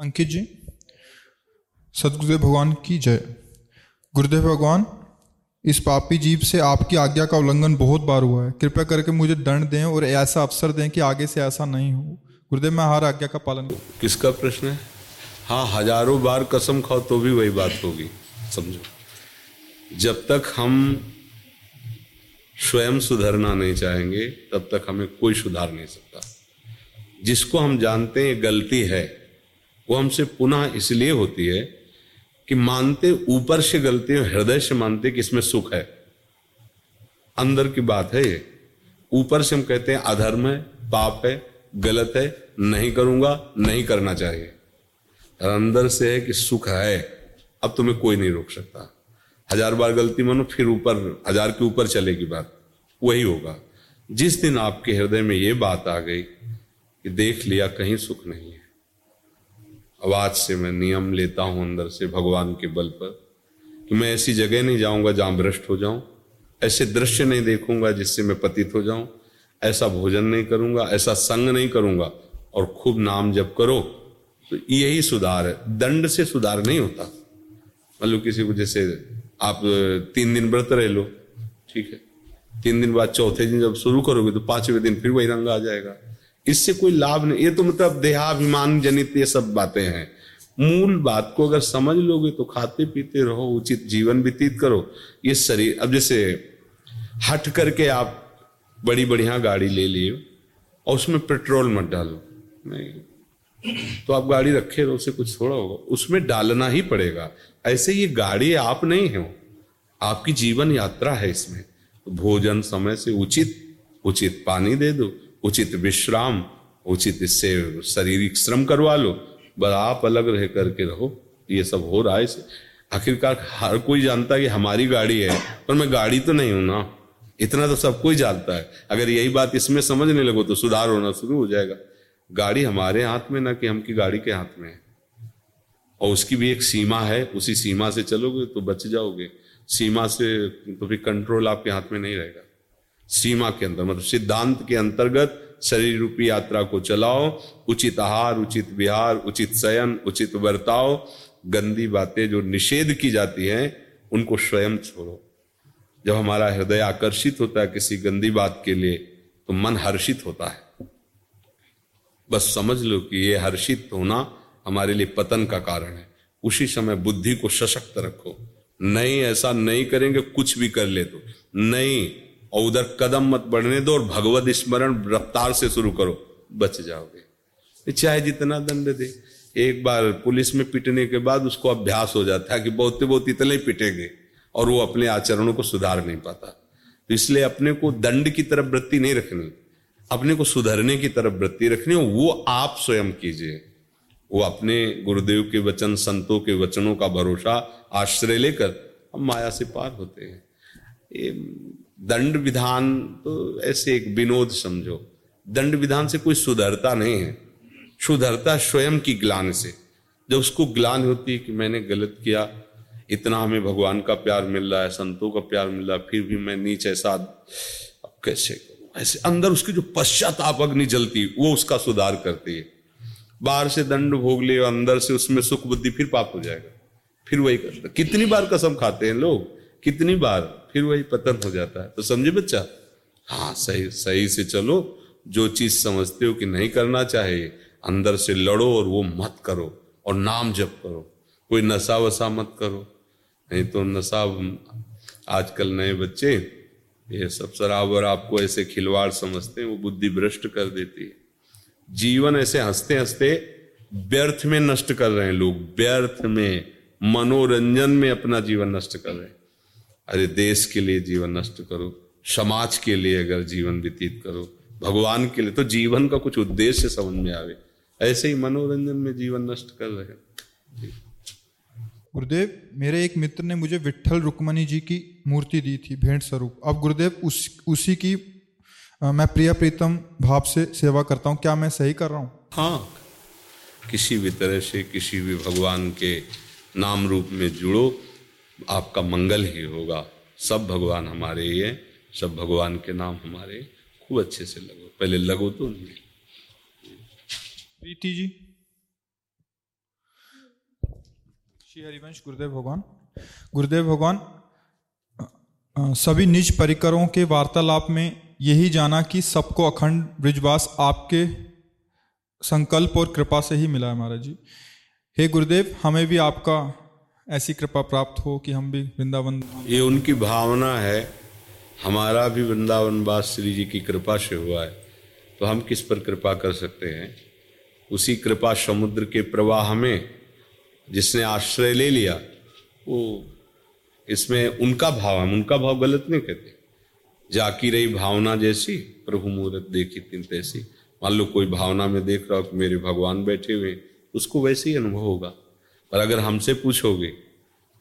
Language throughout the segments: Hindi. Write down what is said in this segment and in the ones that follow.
अंकित जी, सदगुरुदेव भगवान की जय। गुरुदेव भगवान, इस पापी जीव से आपकी आज्ञा का उल्लंघन बहुत बार हुआ है। कृपया करके मुझे दंड दें और ऐसा अवसर दें कि आगे से ऐसा नहीं हो। गुरुदेव, मैं हर आज्ञा का पालन। किसका प्रश्न है? हाँ हज़ारों बार कसम खाओ तो भी वही बात होगी। समझो। जब तक हम स्वयं सुधरना नहीं चाहेंगे, तब तक हमें कोई सुधार नहीं सकता। जिसको हम जानते हैं गलती है। वो हमसे पुनः इसलिए होती है कि मानते ऊपर से गलती है, हृदय से मानते कि इसमें सुख है। अंदर की बात है ये। ऊपर से हम कहते हैं, अधर्म है, पाप है, गलत है, नहीं करूँगा, नहीं करना चाहिए। और अंदर से है कि सुख है। अब तुम्हें कोई नहीं रोक सकता। हज़ार बार गलती मानो, फिर ऊपर, हज़ार के ऊपर चलेगी बात। वही होगा। जिस दिन आपके हृदय में ये बात आ गई कि देख लिया, कहीं सुख नहीं है। आज से मैं नियम लेता हूँ अंदर से भगवान के बल पर। कि मैं ऐसी जगह नहीं जाऊँगा जहाँ भ्रष्ट हो जाऊँ। ऐसे दृश्य नहीं देखूँगा जिससे मैं पतित हो जाऊँ। ऐसा भोजन नहीं करूँगा, ऐसा संग नहीं करूँगा। और खूब नाम जप करो तो यही सुधार है। दंड से सुधार नहीं होता। मतलब किसी को जैसे आप तीन दिन व्रत रह लो, ठीक है? तीन दिन बाद चौथे दिन जब शुरू करोगे तो पाँचवें दिन फिर वही रंग आ जाएगा। इससे कोई लाभ नहीं। ये तो मतलब देहाभिमान जनित ये सब बातें हैं। मूल बात को अगर समझ लोगे तो खाते पीते रहो, उचित जीवन व्यतीत करो। ये शरीर, अब जैसे हट करके आप बड़ी बढ़िया गाड़ी ले लिए और उसमें पेट्रोल मत डालो। नहीं। तो आप गाड़ी रखे रहो, उसे कुछ थोड़ा होगा। उसमें डालना ही पड़ेगा। ऐसे ये गाड़ी आप नहीं हो। आपकी जीवन यात्रा है इसमें। भोजन समय से उचित उचित पानी दे दो। उचित विश्राम, उचित इससे शारीरिक श्रम करवा लो। बस आप अलग रह करके रहो। ये सब हो रहा है इसे। आखिरकार हर कोई जानता है कि हमारी गाड़ी है, पर मैं गाड़ी तो नहीं हूँ ना। इतना तो सब कोई जानता है। अगर यही बात इसमें समझने लगो तो सुधार होना शुरू हो जाएगा। गाड़ी हमारे हाथ में ना कि हम की गाड़ी के हाथ में है। और उसकी भी एक सीमा है। उसी सीमा से चलोगे तो बच जाओगे। सीमा से तो फिर कंट्रोल आपके हाथ में नहीं रहेगा। सीमा के अंदर मतलब सिद्धांत के अंतर्गत शरीर रूपी यात्रा को चलाओ, उचित आहार, उचित विहार, उचित शयन, उचित बर्ताव, गंदी बातें जो निषेध की जाती हैं, उनको स्वयं छोड़ो। जब हमारा हृदय आकर्षित होता है किसी गंदी बात के लिए तो मन हर्षित होता है। बस समझ लो कि ये हर्षित होना हमारे लिए पतन का कारण है। उसी समय बुद्धि को सशक्त रखो। नहीं, ऐसा नहीं करेंगे, कुछ भी कर ले तो। नहीं और उधर कदम मत बढ़ने दो और भगवत स्मरण रफ्तार से शुरू करो, बच जाओगे। चाहे जितना दंड दे। एक बार पुलिस में पिटने के बाद उसको अभ्यास हो जाता है कि बहुत बहुत इतने ही पिटेंगे और वो अपने आचरणों को सुधार नहीं पाता। तो इसलिए अपने को दंड की तरफ़ वृत्ति नहीं रखनी, अपने को सुधरने की तरफ़ वृत्ति रखनी वो आप स्वयं कीजिए। वो अपने गुरुदेव के वचन, संतों के वचनों का भरोसा आश्रय लेकर हम माया से पार होते हैं। ये दंड विधान तो ऐसे एक विनोद समझो। दंड विधान से कोई सुधरता नहीं है। सुधरता स्वयं की ग्लान से। जब उसको ग्लान होती है कि मैंने गलत किया, इतना हमें भगवान का प्यार मिल रहा है, संतों का प्यार मिल रहा है, फिर भी मैं नीच ऐसा अब कैसे ऐसे अंदर उसकी जो पश्चाताप अग्नि जलती, वो उसका सुधार करती है। बाहर से दंड भोग ले, अंदर से उसमें सुख बुद्धि, फिर पाप हो जाएगा। फिर वही करता कितनी बार कसम खाते हैं लोग? कितनी बार फिर वही पतन हो जाता है। तो समझे बच्चा? हाँ सही सही से चलो। जो चीज़ समझते हो कि नहीं करना चाहिए अंदर से लड़ो और वो मत करो और नाम जप करो। कोई नशा वसा मत करो। नहीं तो नशा आजकल नए बच्चे, ये सब शराब और आपको ऐसे खिलवाड़ समझते हैं, वो बुद्धि भ्रष्ट कर देती है। जीवन ऐसे हँसते हँसते व्यर्थ में नष्ट कर रहे हैं लोग। व्यर्थ में, मनोरंजन में अपना जीवन नष्ट कर रहे हैं। अरे देश के लिए जीवन नष्ट करो समाज के लिए अगर जीवन व्यतीत करो भगवान के लिए तो जीवन का कुछ उद्देश्य समझ में आवे। ऐसे ही मनोरंजन में जीवन नष्ट कर रहे हैं। गुरुदेव मेरे एक मित्र ने मुझे विठल रुक्मणी जी की मूर्ति दी थी भेंट स्वरूप। अब गुरुदेव उस उसी की आ, मैं प्रिय प्रीतम भाव से सेवा करता हूँ। क्या मैं सही कर रहा हूँ? हाँ किसी भी तरह से किसी भी भगवान के नाम रूप में जुड़ो। आपका मंगल ही होगा। सब भगवान हमारे है सब भगवान के नाम हमारे खूब अच्छे से लगो। पहले लगो तो नहीं प्रीति जी। श्री हरिवंश, गुरुदेव भगवान। गुरुदेव भगवान सभी निज परिकरों के वार्तालाप में यही जाना कि सबको अखंड ब्रिजवास आपके संकल्प और कृपा से ही मिला है महाराज जी। हे गुरुदेव, हमें भी आपका ऐसी कृपा प्राप्त हो कि हम भी वृंदावन ये उनकी भावना है। हमारा भी वृंदावन वास श्री जी की कृपा से हुआ है। तो हम किस पर कृपा कर सकते हैं? उसी कृपा समुद्र के प्रवाह में जिसने आश्रय ले लिया, वो इसमें उनका भाव, हम उनका भाव गलत नहीं कहते। जाकी रही भावना जैसी, प्रभु मुहूर्त देखी तीन तैसी। मान लो कोई भावना में देख रहा हो कि मेरे भगवान बैठे हुए उसको वैसे ही अनुभव होगा। पर अगर हमसे पूछोगे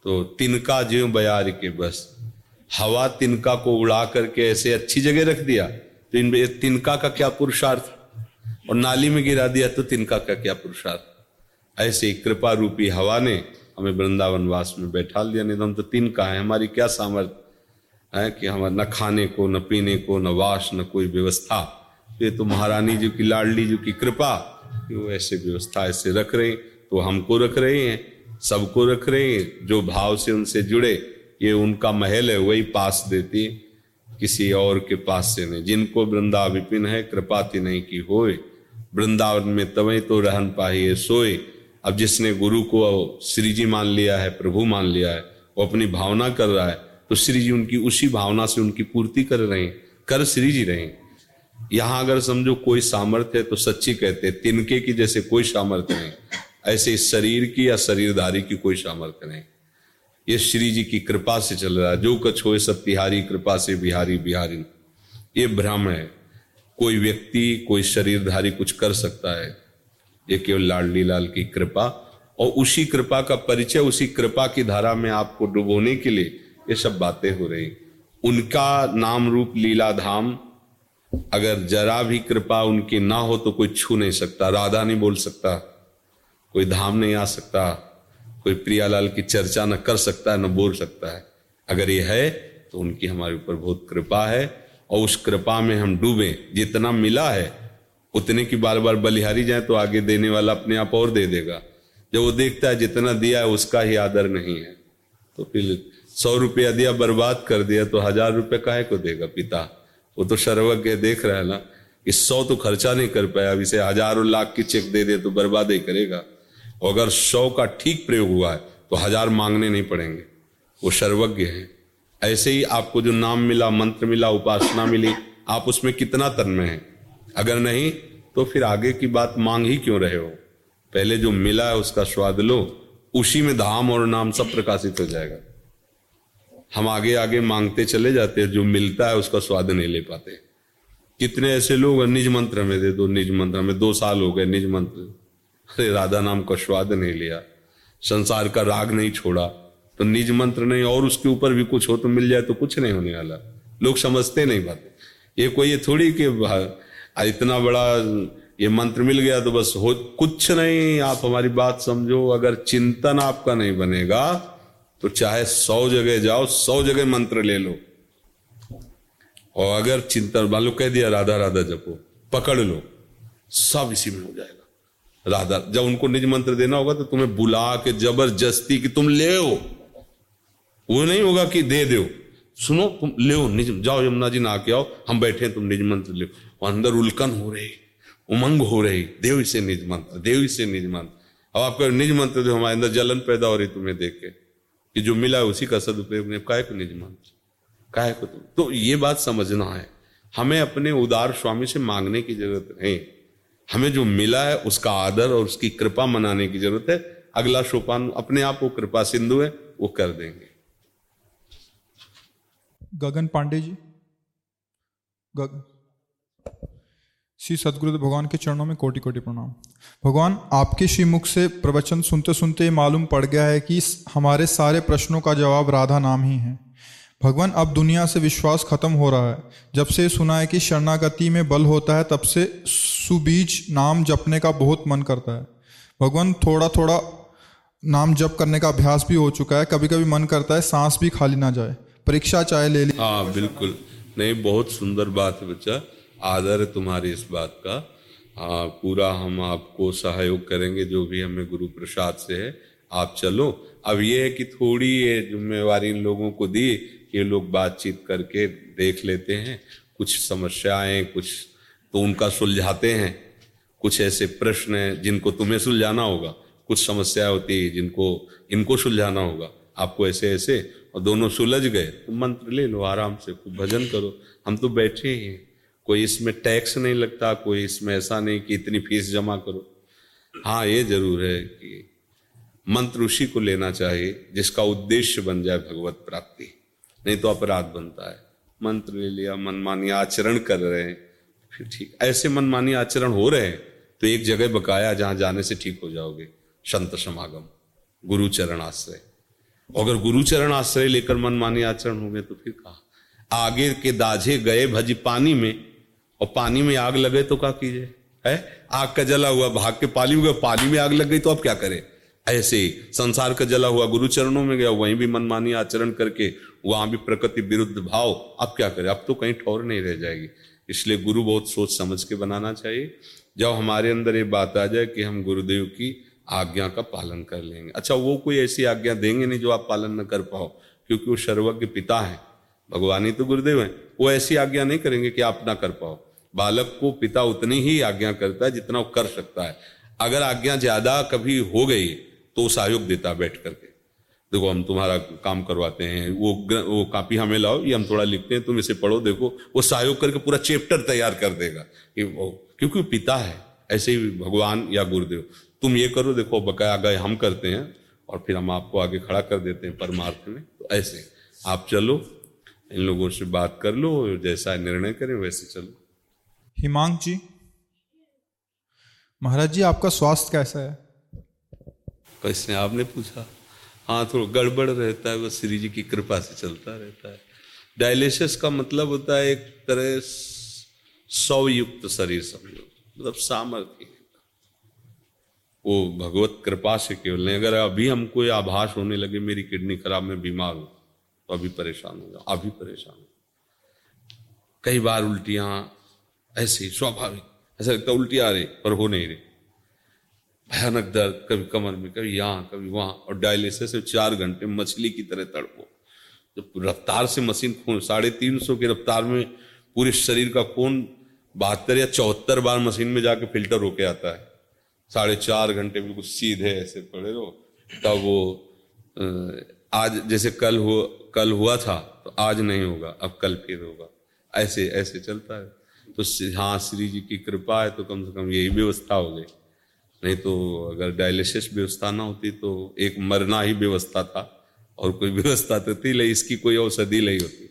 तो तिनका ज्यो बयार के बस, हवा तिनका को उड़ा करके ऐसे अच्छी जगह रख दिया तो इन तिनका का क्या पुरुषार्थ? और नाली में गिरा दिया तो तिनका का क्या पुरुषार्थ? ऐसे कृपा रूपी हवा ने हमें वृंदावन वास में बैठा लिया। नहीं तो हम तो तिनका है, हमारी क्या सामर्थ्य है कि हम न खाने को, न पीने को, न वास, न कोई व्यवस्था। ये तो महारानी जी की, लाडली जी की कृपा कि वो ऐसे व्यवस्था ऐसे रख रहे तो हमको रख रहे हैं, सबको रख रहे हैं, जो भाव से उनसे जुड़े, ये उनका महल है, वही पास देती किसी और के पास से नहीं। जिनको वृंदा विपिन है, कृपाति नहीं की होए। वृंदावन में तवे तो रहन पाइए सोए। अब जिसने गुरु को श्री जी मान लिया है, प्रभु मान लिया है, वो अपनी भावना कर रहा है तो श्री जी उनकी उसी भावना से उनकी पूर्ति कर रहे हैं, कर श्री जी रहे हैं। यहाँ अगर समझो कोई सामर्थ्य है तो सच्ची कहते तिनके की जैसे कोई सामर्थ्य नहीं। ऐसे शरीर की या शरीरधारी की कोई सामर्थ्य नहीं ये श्री जी की कृपा से चल रहा है। जो कछ हो सब तिहारी कृपा से, बिहारी बिहारी। ये भ्रम है। कोई व्यक्ति, कोई शरीरधारी कुछ कर सकता है। ये केवल लाडली लाल की कृपा। और उसी कृपा का परिचय, उसी कृपा की धारा में आपको डुबोने के लिए ये सब बातें हो रही। उनका नाम रूप लीला धाम अगर जरा भी कृपा उनकी ना हो तो कोई छू नहीं सकता, राधा नहीं बोल सकता। कोई धाम नहीं आ सकता, कोई प्रियालाल की चर्चा न कर सकता है न बोल सकता है। अगर ये है तो उनकी हमारे ऊपर बहुत कृपा है, और उस कृपा में हम डूबे। जितना मिला है, उतने की बार बार बलिहारी जाए तो आगे देने वाला अपने आप और दे देगा। जब वो देखता है, जितना दिया है, उसका ही आदर नहीं है। तो फिर सौ रुपया दिया, बर्बाद कर दिया तो हज़ार रुपये काहे को देगा पिता? वो तो सर्वज्ञ देख रहा है ना, कि सौ तो खर्चा नहीं कर पाया, अब इसे हज़ारों लाख की चेक दे दे तो बर्बाद ही करेगा। और अगर सौ का ठीक प्रयोग हुआ है तो हज़ार मांगने नहीं पड़ेंगे। वो सर्वज्ञ है। ऐसे ही आपको जो नाम मिला, मंत्र मिला, उपासना मिली, आप उसमें कितना तन्मय है? अगर नहीं तो फिर आगे की बात मांग ही क्यों रहे हो? पहले जो मिला है, उसका स्वाद लो। उसी में धाम और नाम सब प्रकाशित हो जाएगा। हम आगे आगे मांगते चले जाते हैं, जो मिलता है, उसका स्वाद नहीं ले पाते। कितने ऐसे लोग निज मंत्र में दे दो, निज मंत्र में। दो साल हो गए निज मंत्र। अरे राधा नाम का स्वाद नहीं लिया। संसार का राग नहीं छोड़ा। तो निज मंत्र नहीं, और उसके ऊपर भी कुछ हो तो मिल जाए तो कुछ नहीं होने वाला। लोग समझते नहीं बात। ये कोई ये थोड़ी कि इतना बड़ा ये मंत्र मिल गया तो बस हो, कुछ नहीं, आप हमारी बात समझो। अगर चिंतन आपका नहीं बनेगा तो चाहे सौ जगह जाओ, सौ जगह मंत्र ले लो। और अगर चिंतन, मान लो कह दिया, राधा राधा जपो, पकड़ लो, सब इसी में हो जाएगा। राधा, जब उनको निज मंत्र देना होगा तो तुम्हें बुला के ज़बरदस्ती कि तुम ले हो। वो नहीं होगा कि दे दो सुनो, तुम ले हो, निज, जाओ यमुना जी ना के आओ, हम बैठे तुम निज मंत्र ले अंदर उल्कन हो रही, उमंग हो रही, देव से निज मंत्र, देव से निज मंत्र। अब आपका निज मंत्र जो हमारे अंदर जलन पैदा हो रही तुम्हें देख के, कि जो मिला उसी का सदुपयोग ने काय को निज मंत्र? काय को तुम? तो ये बात समझना है। हमें अपने उदार स्वामी से मांगने की ज़रूरत नहीं। हमें जो मिला है उसका आदर और उसकी कृपा मनाने की ज़रूरत है। अगला सोपान अपने आप वो कृपा सिंधु है, वो कर देंगे। गगन पांडे जी गगन श्री सदगुरु भगवान के चरणों में कोटि कोटि प्रणाम। भगवान, आपके श्रीमुख से प्रवचन सुनते सुनते मालूम पड़ गया है कि हमारे सारे प्रश्नों का जवाब राधा नाम ही है। भगवान अब दुनिया से विश्वास खत्म हो रहा है। जब से सुना है कि शरणागति में बल होता है तब से सुबीज नाम जपने का बहुत मन करता है। भगवान थोड़ा थोड़ा नाम जप करने का अभ्यास भी हो चुका है। कभी कभी मन करता है सांस भी खाली ना जाए। परीक्षा चाहे ले ली। हाँ बिल्कुल। नहीं बहुत सुंदर बात है बच्चा। आदर है तुम्हारी इस बात का। आ, पूरा हम आपको सहयोग करेंगे जो भी हमें गुरु प्रसाद से है। आप चलो। अब ये है कि थोड़ी ये जिम्मेवारी इन लोगों को दी ये लोग बातचीत करके देख लेते हैं, कुछ समस्याएँ, कुछ तो उनका सुलझाते हैं, कुछ ऐसे प्रश्न हैं जिनको तुम्हें सुलझाना होगा, कुछ समस्या होती है जिनको, इनको सुलझाना होगा। आपको ऐसे ऐसे और दोनों सुलझ गए। तो मंत्र ले लो, आराम से, खूब भजन करो। हम तो बैठे ही हैं। कोई इसमें टैक्स नहीं लगता, कोई इसमें ऐसा नहीं कि इतनी फ़ीस जमा करो। हाँ ये ज़रूर है कि मंत्र उसी को लेना चाहिए जिसका उद्देश्य बन जाए भगवत प्राप्ति। नहीं तो अपराध बनता है। मंत्र ले लिया, मनमानी आचरण कर रहे हैं। फिर ठीक, ऐसे मनमानी आचरण हो रहे हैं तो एक जगह बकाया जहाँ जाने से ठीक हो जाओगे। संत समागम, गुरु चरण आश्रय अगर गुरु चरण आश्रय लेकर मनमानी आचरण हो गए तो फिर कहा? आगे के दाझे गए भज पानी में, और पानी में आग लगे तो क्या कीजिए? है? आग का जला हुआ, भाग के पाली में पानी में आग लग गई तो अब क्या करें? ऐसे संसार का जला हुआ, गुरु चरणों में गया, वहीं भी मनमानी आचरण करके वहाँ भी प्रकृति विरुद्ध भाव, अब क्या करें? अब तो कहीं ठोर नहीं रह जाएगी। इसलिए गुरु बहुत सोच समझ के बनाना चाहिए। जब हमारे अंदर ये बात आ जाए कि हम गुरुदेव की आज्ञा का पालन कर लेंगे। अच्छा वो कोई ऐसी आज्ञा देंगे नहीं जो आप पालन न कर पाओ, क्योंकि वो सर्वज्ञ पिता है। भगवान ही तो गुरुदेव है। वो ऐसी आज्ञा नहीं करेंगे कि आप ना कर पाओ। बालक को पिता उतनी ही आज्ञा करता है जितना वो कर सकता है। अगर आज्ञा ज़्यादा कभी हो गई तो सहयोग देता बैठ करके। देखो हम तुम्हारा काम करवाते हैं वो वो कापी हमें लाओ ये हम थोड़ा लिखते हैं तुम इसे पढ़ो देखो वो सहयोग करके पूरा चैप्टर तैयार कर देगा कि वो क्योंकि पिता है ऐसे ही भगवान या गुरुदेव। तुम ये करो देखो बकाया गए हम करते हैं और फिर हम आपको आगे खड़ा कर देते हैं परमार्थ में। तो ऐसे आप चलो इन लोगों से बात कर लो जैसा निर्णय करें वैसे चलो। हिमांक जी महाराज जी आपका स्वास्थ्य कैसा है? कैसे आपने पूछा। हाँ थोड़ा गड़बड़ रहता है, बस श्री जी की कृपा से चलता रहता है। डायलिसिस का मतलब होता है एक तरह सौयुक्त शरीर समझो मतलब सामर्थ्य। वो भगवत कृपा से केवल नहीं, अगर अभी हमको आभास होने लगे, मेरी किडनी खराब, में बीमार हूँ तो अभी परेशान हो जाओ, अभी परेशान हो कई बार उल्टियाँ ऐसे, स्वाभाविक, ऐसा लगता उल्टी आ रही, पर हो नहीं रही। भयानक दर्द, कभी कमर में, कभी यहाँ, कभी वहाँ, और डायलिसिस से चार घंटे मछली की तरह तड़पो। जब रफ्तार से मशीन खून साढ़े तीन सौ की रफ्तार में पूरे शरीर का खून बहत्तर या चौहत्तर बार मशीन में जाके फ़िल्टर होके आता है। साढ़े चार घंटे बिल्कुल सीधे ऐसे पड़े रहो। तब वो आज जैसे कल हो, कल हुआ था तो आज नहीं होगा, अब कल फिर होगा। ऐसे ऐसे चलता है। तो हाँ श्री जी की कृपा है तो कम से कम यही व्यवस्था हो गई। नहीं तो अगर डायलिसिस व्यवस्था ना होती तो एक मरना ही व्यवस्था था और कोई व्यवस्था तो थी नहीं इसकी कोई औषधि नहीं होती।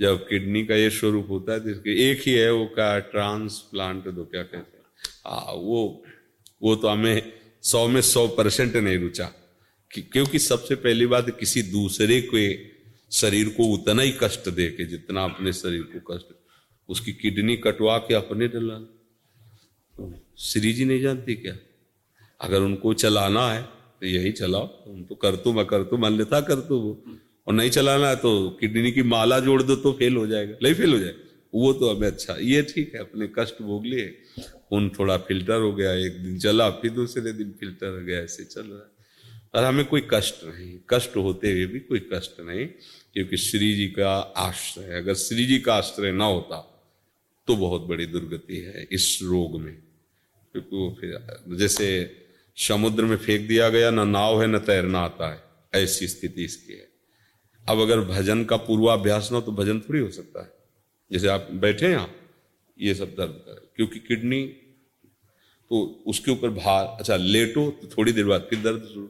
जब किडनी का ये स्वरूप होता है तो एक ही है, वो क्या ट्रांसप्लांट तो क्या कहते हैं? हाँ वो वो तो हमें सौ में सौ परसेंट नहीं रुचा। क्योंकि सबसे पहली बात, किसी दूसरे के शरीर को उतना ही कष्ट दे के, जितना अपने शरीर को कष्ट, उसकी किडनी कटवा के अपने डला। श्री जी नहीं जानती क्या? अगर उनको चलाना है तो यही चलाओ। तुम तो कर तू, मैं कर तू अन्यथा कर तू वो। और नहीं चलाना है तो किडनी की माला जोड़ दो तो फेल हो जाएगा। नहीं फेल हो जाएगा। वो तो हमें अच्छा ये ठीक है, अपने कष्ट भोग लिए। खून थोड़ा फ़िल्टर हो गया, एक दिन चला, फिर दूसरे दिन फ़िल्टर हो गया, ऐसे चल रहा है। और हमें कोई कष्ट नहीं, कष्ट होते हुए भी कोई कष्ट नहीं, क्योंकि श्री जी का आश्रय, अगर श्री जी का आश्रय ना होता तो बहुत बड़ी दुर्गति है इस रोग में। क्योंकि वो फिर, जैसे समुद्र में फेंक दिया गया, ना नाव है, ना तैरना आता है, ऐसी स्थिति इसकी है। अब अगर भजन का पूर्वाभ्यास ना हो तो भजन थोड़ी हो सकता है। जैसे आप बैठे यहाँ ये सब दर्द कर, क्योंकि किडनी तो उसके ऊपर भार अच्छा लेटो तो थोड़ी देर बाद फिर दर्द शुरू।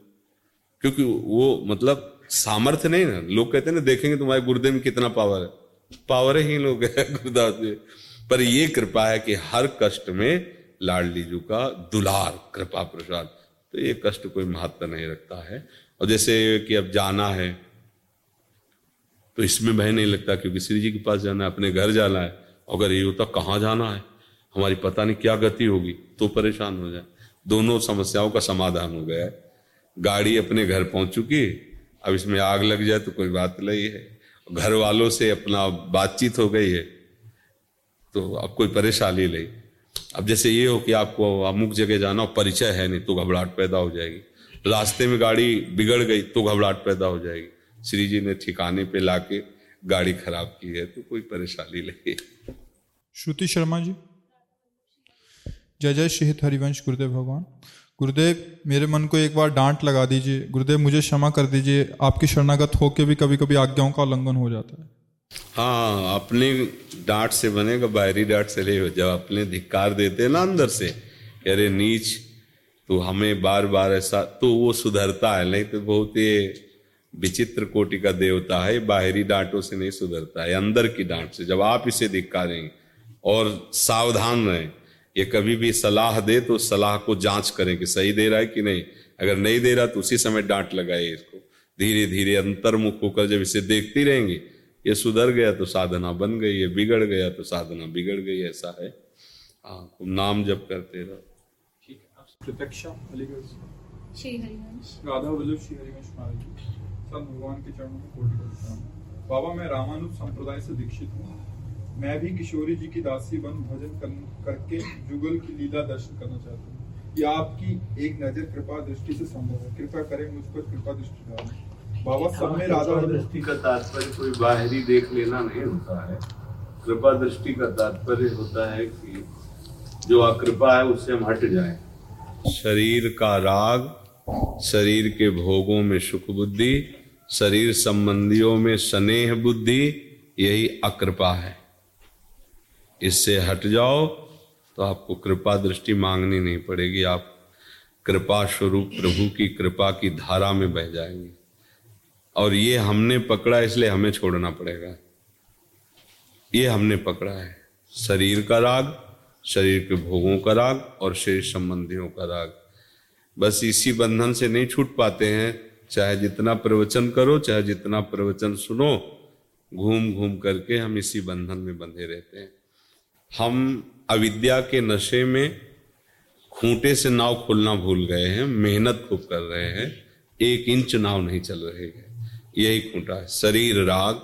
क्योंकि वो मतलब सामर्थ्य नहीं ना लोग कहते हैं ना, देखेंगे तुम्हारे गुर्दे में कितना पावर है। पावर ही लोग है, गुरुदास में पर ये कृपा है कि हर कष्ट में लाडली जू का दुलार, कृपा प्रसाद। तो ये कष्ट कोई महत्व नहीं रखता है। और जैसे कि अब जाना है तो इसमें भय नहीं लगता क्योंकि श्री जी के पास जाना है, अपने घर जाना है। अगर ये होता कहाँ जाना है? हमारी पता नहीं क्या गति होगी तो परेशान हो जाए। दोनों समस्याओं का समाधान हो गया है। गाड़ी अपने घर पहुँच चुकी अब इसमें आग लग जाए तो कोई बात नहीं है। घर वालों से अपना बातचीत हो गई है। तो अब कोई परेशानी नहीं। अब जैसे ये हो कि आपको अमुक जगह जाना परिचय है नहीं तो घबराहट पैदा हो जाएगी। रास्ते में गाड़ी बिगड़ गई तो घबराहट पैदा हो जाएगी। श्री जी ने ठिकाने पे लाके गाड़ी खराब की है तो कोई परेशानी नहीं। श्रुति शर्मा जी। जय जय श्री हरिवंश, गुरुदेव भगवान। गुरुदेव, मेरे मन को एक बार डांट लगा दीजिए। गुरुदेव, मुझे क्षमा कर दीजिए। आपकी शरणागत होके भी कभी कभी आज्ञाओं का उल्लंघन हो जाता है। हाँ अपने डांट से बनेगा, बाहरी डांट से नहीं हो। जब अपने धिक्कार देते ना अंदर से अरे नीच तो हमें बार बार ऐसा तो वो सुधरता है। नहीं तो बहुत ही विचित्र कोटि का देवता है बाहरी डांटों से नहीं सुधरता है अंदर की डांट से। जब आप इसे धिक्कारेंगे और सावधान रहें, ये कभी भी सलाह दे तो सलाह को जाँच करें कि सही दे रहा है कि नहीं। अगर नहीं दे रहा तो उसी समय डांट लगाए इसको। धीरे धीरे अंतर्मुख होकर जब इसे देखती रहेंगे ये सुधर गया तो साधना बन गई है बिगड़ गया तो साधना बिगड़ गई ऐसा है। हाँ नाम जब करते रहो। प्रत्यक्षा अलीगढ़ श्री हरिवंश। राधा वल्लभ श्री हरिवंश महाराज जी सब भगवान के चरणों में कोटि करता हूँ बाबा मैं रामानुज संप्रदाय से दीक्षित हूँ। मैं भी किशोरी जी की दासी बन भजन कर, करके जुगल की लीला दर्शन करना चाहता हूँ। ये आपकी एक नज़र कृपा दृष्टि से संभव है। कृपा करें मुझ पर कृपा दृष्टि डालें। बाबा सब में राधा दृष्टि का तात्पर्य कोई बाहरी देख लेना नहीं होता है। कृपा दृष्टि का तात्पर्य होता है कि जो अकृपा है उससे हम हट जाए। शरीर का राग शरीर के भोगों में सुख बुद्धि शरीर संबंधियों में स्नेह बुद्धि यही अकृपा है। इससे हट जाओ तो आपको कृपा दृष्टि मांगनी नहीं पड़ेगी। आप कृपा स्वरूप प्रभु की कृपा की धारा में बह जाएँगे। और ये हमने पकड़ा, इसलिए हमें छोड़ना पड़ेगा। ये हमने पकड़ा है। शरीर का राग, शरीर के भोगों का राग और शरीर संबंधियों का राग। बस इसी बंधन से नहीं छूट पाते हैं। चाहे जितना प्रवचन करो, चाहे जितना प्रवचन सुनो, घूम घूम करके हम इसी बंधन में बंधे रहते हैं। हम अविद्या के नशे में खूंटे से नाव खोलना भूल गए हैं, मेहनत खूब कर रहे हैं, एक इंच नाव नहीं चल रही है। यही खूंटा है। शरीर, राग,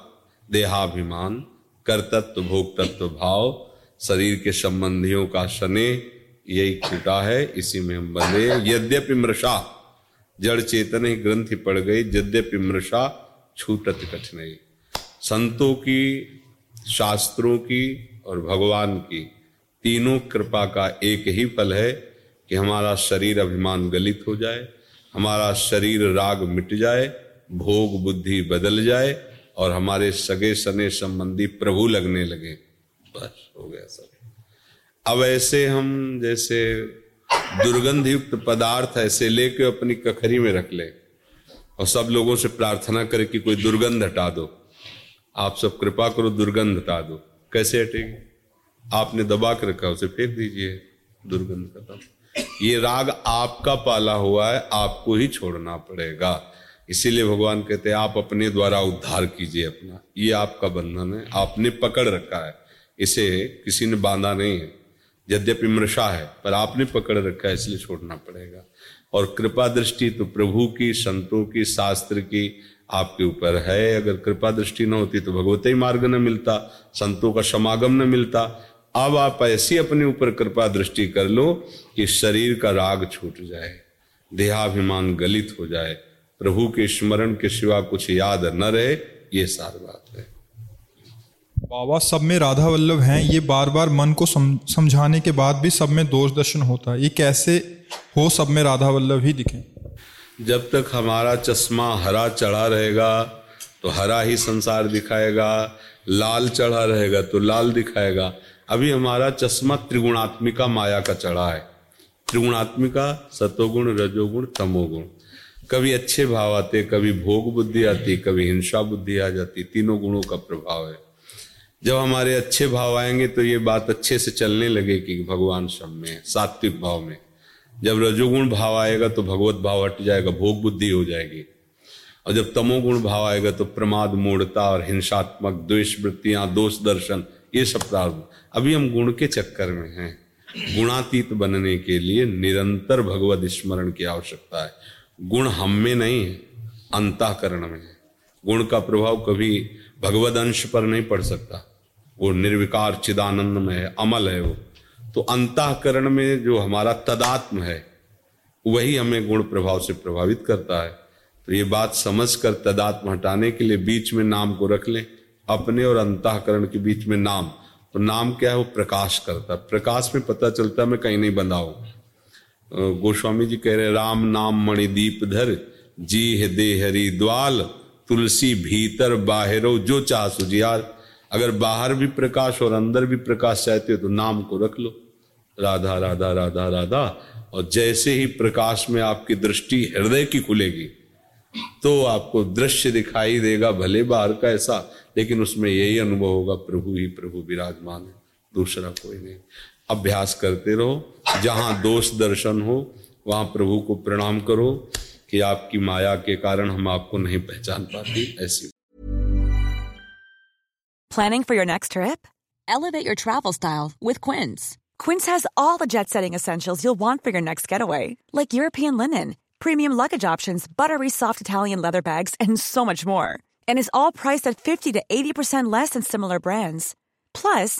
देहाभिमान, कर्तत्व भोग तत्व भाव, शरीर के संबंधियों का शने, यही खूंटा है। इसी में हम बंधे यद्यपि मृषा, जड़ चेतन ही ग्रंथि पड़ गई, यद्यपि मृषा छूटत कठिनाई संतों की, शास्त्रों की और भगवान की तीनों कृपा का एक ही फल है कि हमारा शरीर अभिमान गलित हो जाए, हमारा शरीर राग मिट जाए भोग बुद्धि बदल जाए और हमारे सगे सने संबंधी प्रभु लगने लगे। बस हो गया सब। अब ऐसे हम जैसे दुर्गंध युक्त पदार्थ ऐसे लेके अपनी कखरी में रख ले और सब लोगों से प्रार्थना करे कि कोई दुर्गंध हटा दो। आप सब कृपा करो दुर्गंध हटा दो। कैसे हटेगी? आपने दबा के रखा, उसे फेंक दीजिए। दुर्गंध खत्म। ये राग आपका पाला हुआ है, आपको ही छोड़ना पड़ेगा। इसीलिए भगवान कहते हैं, आप अपने द्वारा उद्धार कीजिए अपना। ये आपका बंधन है, आपने पकड़ रखा है। इसे किसी ने बांधा नहीं है। यद्यपि मृषा है, पर आपने पकड़ रखा है, इसलिए छोड़ना पड़ेगा। और कृपा दृष्टि तो प्रभु की, संतों की, शास्त्र की आपके ऊपर है। अगर कृपा दृष्टि न होती तो भगवत ही मार्ग न मिलता, संतों का समागम न मिलता। अब आप ऐसी अपने ऊपर कृपा दृष्टि कर लो कि शरीर का राग छूट जाए, देहाभिमान गलित हो जाए। प्रभु के स्मरण के सिवा कुछ याद न रहे ये सार बात है। बाबा सब में राधा वल्लभ हैं ये बार बार मन को समझाने के बाद भी सब में दोष दर्शन होता है। ये कैसे हो सब में राधा वल्लभ ही दिखे? जब तक हमारा चश्मा हरा चढ़ा रहेगा तो हरा ही संसार दिखाएगा लाल चढ़ा रहेगा तो लाल दिखाएगा। अभी हमारा चश्मा त्रिगुणात्मिका माया का चढ़ा है। त्रिगुणात्मिका सतोगुण रजोगुण तमोगुण। कभी अच्छे भाव आते, कभी भोग बुद्धि आती, कभी हिंसा बुद्धि आ जाती, तीनों गुणों का प्रभाव है। जब हमारे अच्छे भाव आएँगे तो ये बात अच्छे से चलने लगेगी भगवान सब में, सात्विक भाव में। जब रजोगुण भाव आएगा तो भगवत भाव हट जाएगा, भोग बुद्धि हो जाएगी। और जब तमोगुण भाव आएगा तो प्रमाद, मूढ़ता और हिंसात्मक, द्वेष वृत्तियाँ, दोष दर्शन, ये सब प्रारंभ। अभी हम गुण के चक्कर में हैं। गुणातीत बनने के लिए निरंतर भगवत स्मरण की आवश्यकता है। गुण हम में नहीं है, अंतकरण में है। गुण का प्रभाव कभी भगवद अंश पर नहीं पड़ सकता। वो निर्विकार चिदानंद में है, अमल है वो। तो अंतकरण में जो हमारा तदात्म है, वही हमें गुण प्रभाव से प्रभावित करता है। तो ये बात समझ कर तदात्म हटाने के लिए बीच में नाम को रख लें। अपने और अंतकरण के बीच में नाम। तो नाम क्या है? वो प्रकाश करता प्रकाश में पता चलता मैं कहीं नहीं बंधा हूँ। गोस्वामी जी कह रहे राम नाम मणिदीप धर जी है दे हरि द्वाल, तुलसी भीतर बाहरो जो चाह सुजियार अगर बाहर भी प्रकाश और अंदर भी प्रकाश चाहते हो तो नाम को रख लो। राधा राधा राधा राधा, और जैसे ही प्रकाश में आपकी दृष्टि हृदय की खुलेगी तो आपको दृश्य दिखाई देगा, भले बाहर का ऐसा, लेकिन उसमें यही अनुभव होगा, प्रभु ही प्रभु, विराजमान है, दूसरा कोई नहीं। अभ्यास करते रहो जहाँ दोष दर्शन हो वहाँ प्रभु को प्रणाम करो कि आपकी माया के कारण हम आपको नहीं पहचान पाती ऐसी Planning for your next trip? Elevate your travel style with Quince. Quince has all the jet setting essentials you'll want for your next getaway, like European linen, premium luggage options, buttery soft Italian leather bags, and so much more. And is all priced at 50 to 80% less than similar brands. Plus,